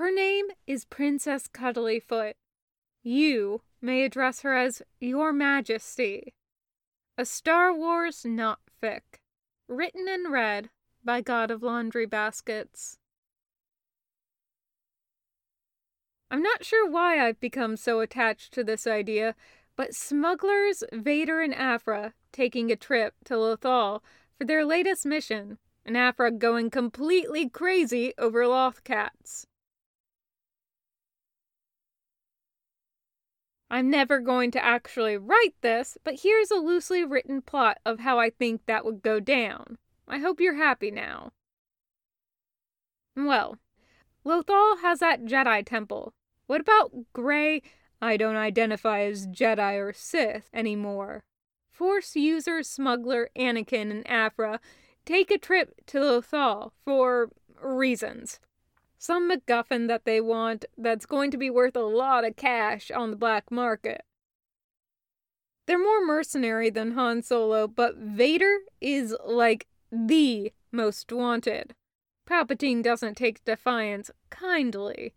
Her name is Princess Cuddlyfoot. You may address her as Your Majesty. A Star Wars not fic. Written and read by God of Laundry Baskets. I'm not sure why I've become so attached to this idea, but smugglers Vader and Aphra taking a trip to Lothal for their latest mission, and Aphra going completely crazy over loth cats. I'm never going to actually write this, but here's a loosely written plot of how I think that would go down. I hope you're happy now. Well, Lothal has that Jedi temple. What about Grey? I don't identify as Jedi or Sith anymore. Force user smuggler Anakin and Aphra take a trip to Lothal for reasons some MacGuffin that they want that's going to be worth a lot of cash on the black market. They're more mercenary than Han Solo, but Vader is like the most wanted. Palpatine doesn't take defiance kindly,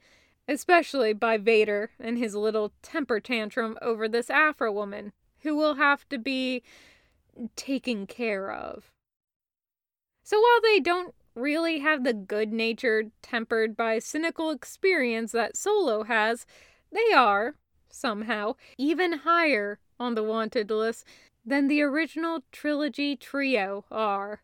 especially by Vader and his little temper tantrum over this Aphra woman, who will have to be taken care of. So while they don't really have the good natured, tempered by cynical experience that Solo has, they are, somehow, even higher on the wanted list than the original trilogy trio are.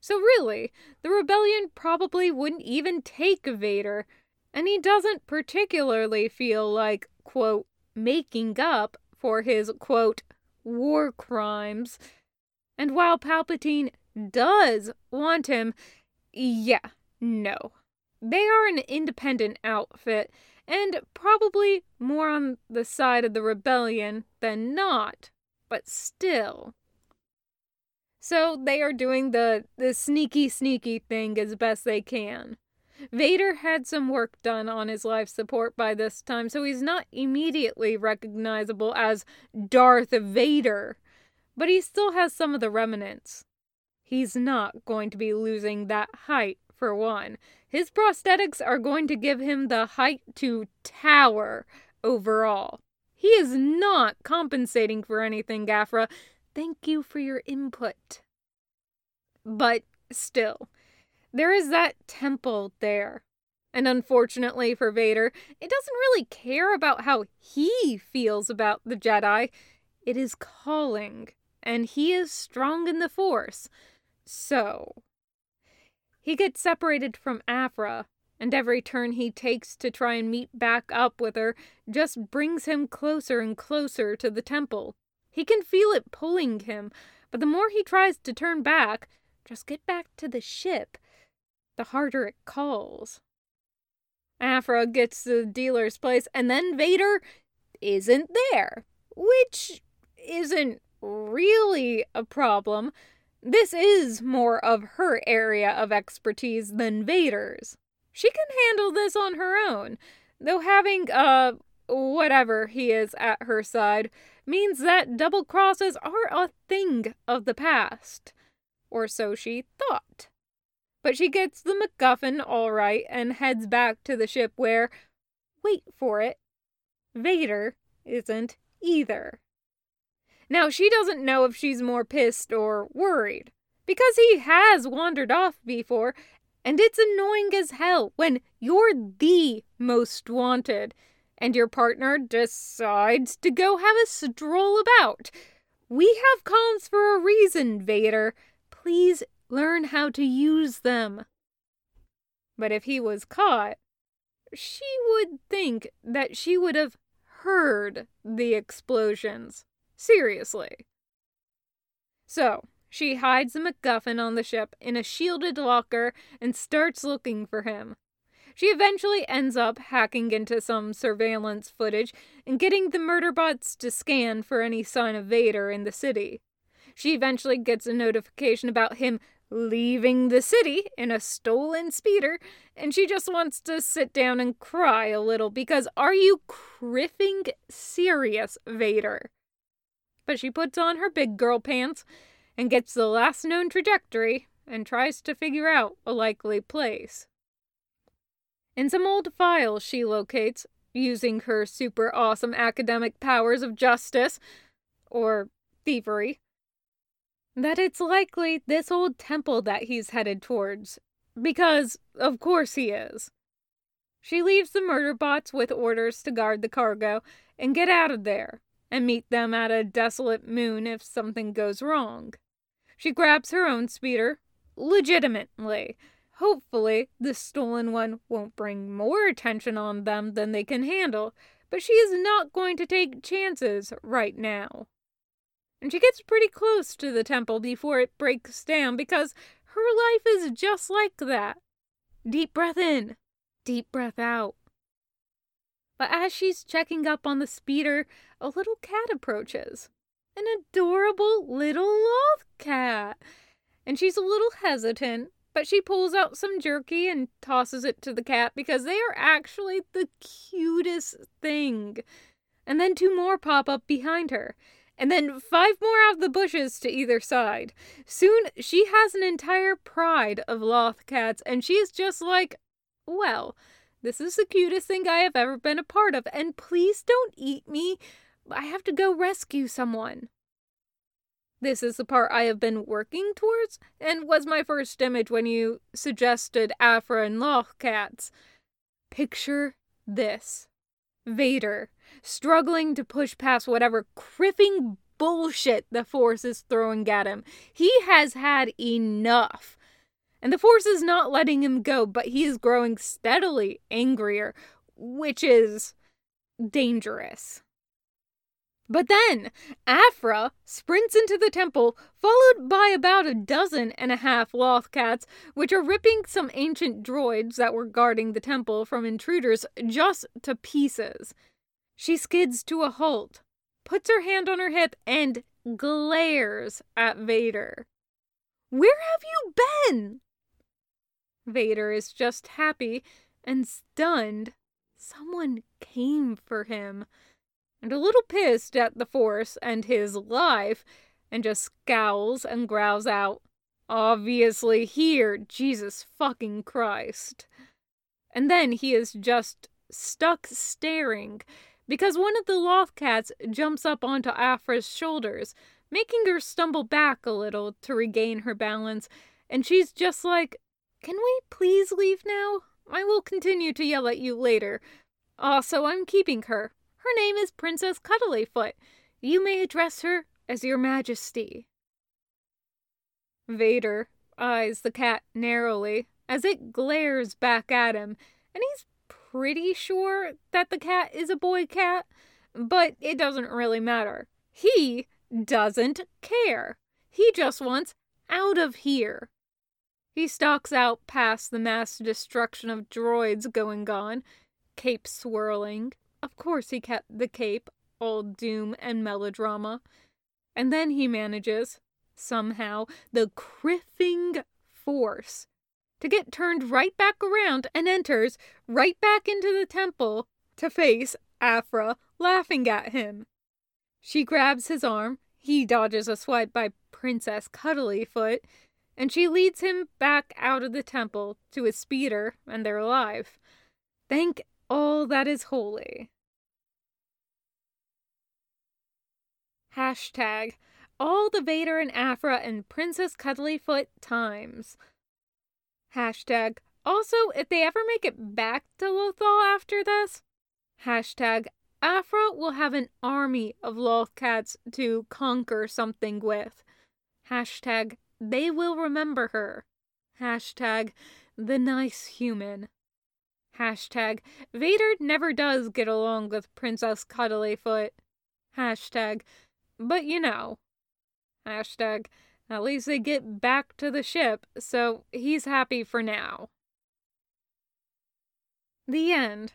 So, really, the rebellion probably wouldn't even take Vader, and he doesn't particularly feel like, quote, making up for his, quote, war crimes. And while Palpatine does want him, yeah, no. They are an independent outfit, and probably more on the side of the rebellion than not, but still. So they are doing the, the sneaky, sneaky thing as best they can. Vader had some work done on his life support by this time, so he's not immediately recognizable as Darth Vader, but he still has some of the remnants. He's not going to be losing that height, for one. His prosthetics are going to give him the height to tower overall. He is not compensating for anything, Gafra. Thank you for your input. But still, there is that temple there. And unfortunately for Vader, it doesn't really care about how he feels about the Jedi. It is calling, and he is strong in the Force. So, he gets separated from Aphra, and every turn he takes to try and meet back up with her just brings him closer and closer to the temple. He can feel it pulling him, but the more he tries to turn back, just get back to the ship, the harder it calls. Aphra gets to the dealer's place, and then Vader isn't there, which isn't really a problem this is more of her area of expertise than Vader's. She can handle this on her own, though having, uh, whatever he is at her side means that double crosses are a thing of the past. Or so she thought. But she gets the MacGuffin all right and heads back to the ship where, wait for it, Vader isn't either. Now, she doesn't know if she's more pissed or worried, because he has wandered off before, and it's annoying as hell when you're the most wanted and your partner decides to go have a stroll about. We have comms for a reason, Vader. Please learn how to use them. But if he was caught, she would think that she would have heard the explosions. Seriously. So, she hides the MacGuffin on the ship in a shielded locker and starts looking for him. She eventually ends up hacking into some surveillance footage and getting the murderbots to scan for any sign of Vader in the city. She eventually gets a notification about him leaving the city in a stolen speeder, and she just wants to sit down and cry a little because are you kriffing serious, Vader? But she puts on her big girl pants and gets the last known trajectory and tries to figure out a likely place. In some old files she locates, using her super awesome academic powers of justice, or thievery, that it's likely this old temple that he's headed towards. Because, of course, he is. She leaves the murder bots with orders to guard the cargo and get out of there, and meet them at a desolate moon if something goes wrong. She grabs her own speeder, legitimately. Hopefully, the stolen one won't bring more attention on them than they can handle, but she is not going to take chances right now. And she gets pretty close to the temple before it breaks down because her life is just like that. Deep breath in, deep breath out. But as she's checking up on the speeder, a little cat approaches. An adorable little loth cat. And she's a little hesitant, but she pulls out some jerky and tosses it to the cat because they are actually the cutest thing. And then two more pop up behind her. And then five more out of the bushes to either side. Soon she has an entire pride of loth cats, and she's just like, well, this is the cutest thing I have ever been a part of, and please don't eat me. I have to go rescue someone. This is the part I have been working towards, and was my first image when you suggested Aphra and Lothcats. Picture this Vader, struggling to push past whatever cripping bullshit the Force is throwing at him. He has had enough. And the Force is not letting him go, but he is growing steadily angrier, which is dangerous. But then Aphra sprints into the temple, followed by about a dozen and a half Lothcats, which are ripping some ancient droids that were guarding the temple from intruders just to pieces. She skids to a halt, puts her hand on her hip, and glares at Vader. Where have you been? Vader is just happy and stunned. Someone came for him and a little pissed at the Force and his life, and just scowls and growls out, Obviously here, Jesus fucking Christ. And then he is just stuck staring because one of the Lothcats jumps up onto Aphra's shoulders, making her stumble back a little to regain her balance, and she's just like, Can we please leave now? I will continue to yell at you later. Also, I'm keeping her. Her name is Princess Cuddlyfoot. You may address her as Your Majesty. Vader eyes the cat narrowly as it glares back at him, and he's pretty sure that the cat is a boy cat, but it doesn't really matter. He doesn't care. He just wants out of here. He stalks out past the mass destruction of droids going on, cape swirling, of course, he kept the cape, all doom and melodrama. And then he manages, somehow, the kriffing force to get turned right back around and enters right back into the temple to face Aphra laughing at him. She grabs his arm, he dodges a swipe by Princess Cuddlyfoot, and she leads him back out of the temple to his speeder, and they're alive. Thank all that is holy. Hashtag all the Vader and Aphra and Princess Cuddlyfoot times. Hashtag also, if they ever make it back to Lothal after this, hashtag Aphra will have an army of Lothcats to conquer something with. Hashtag they will remember her. Hashtag the nice human. Hashtag Vader never does get along with Princess Cuddlyfoot. Hashtag, but you know. Hashtag, at least they get back to the ship, so he's happy for now. The end.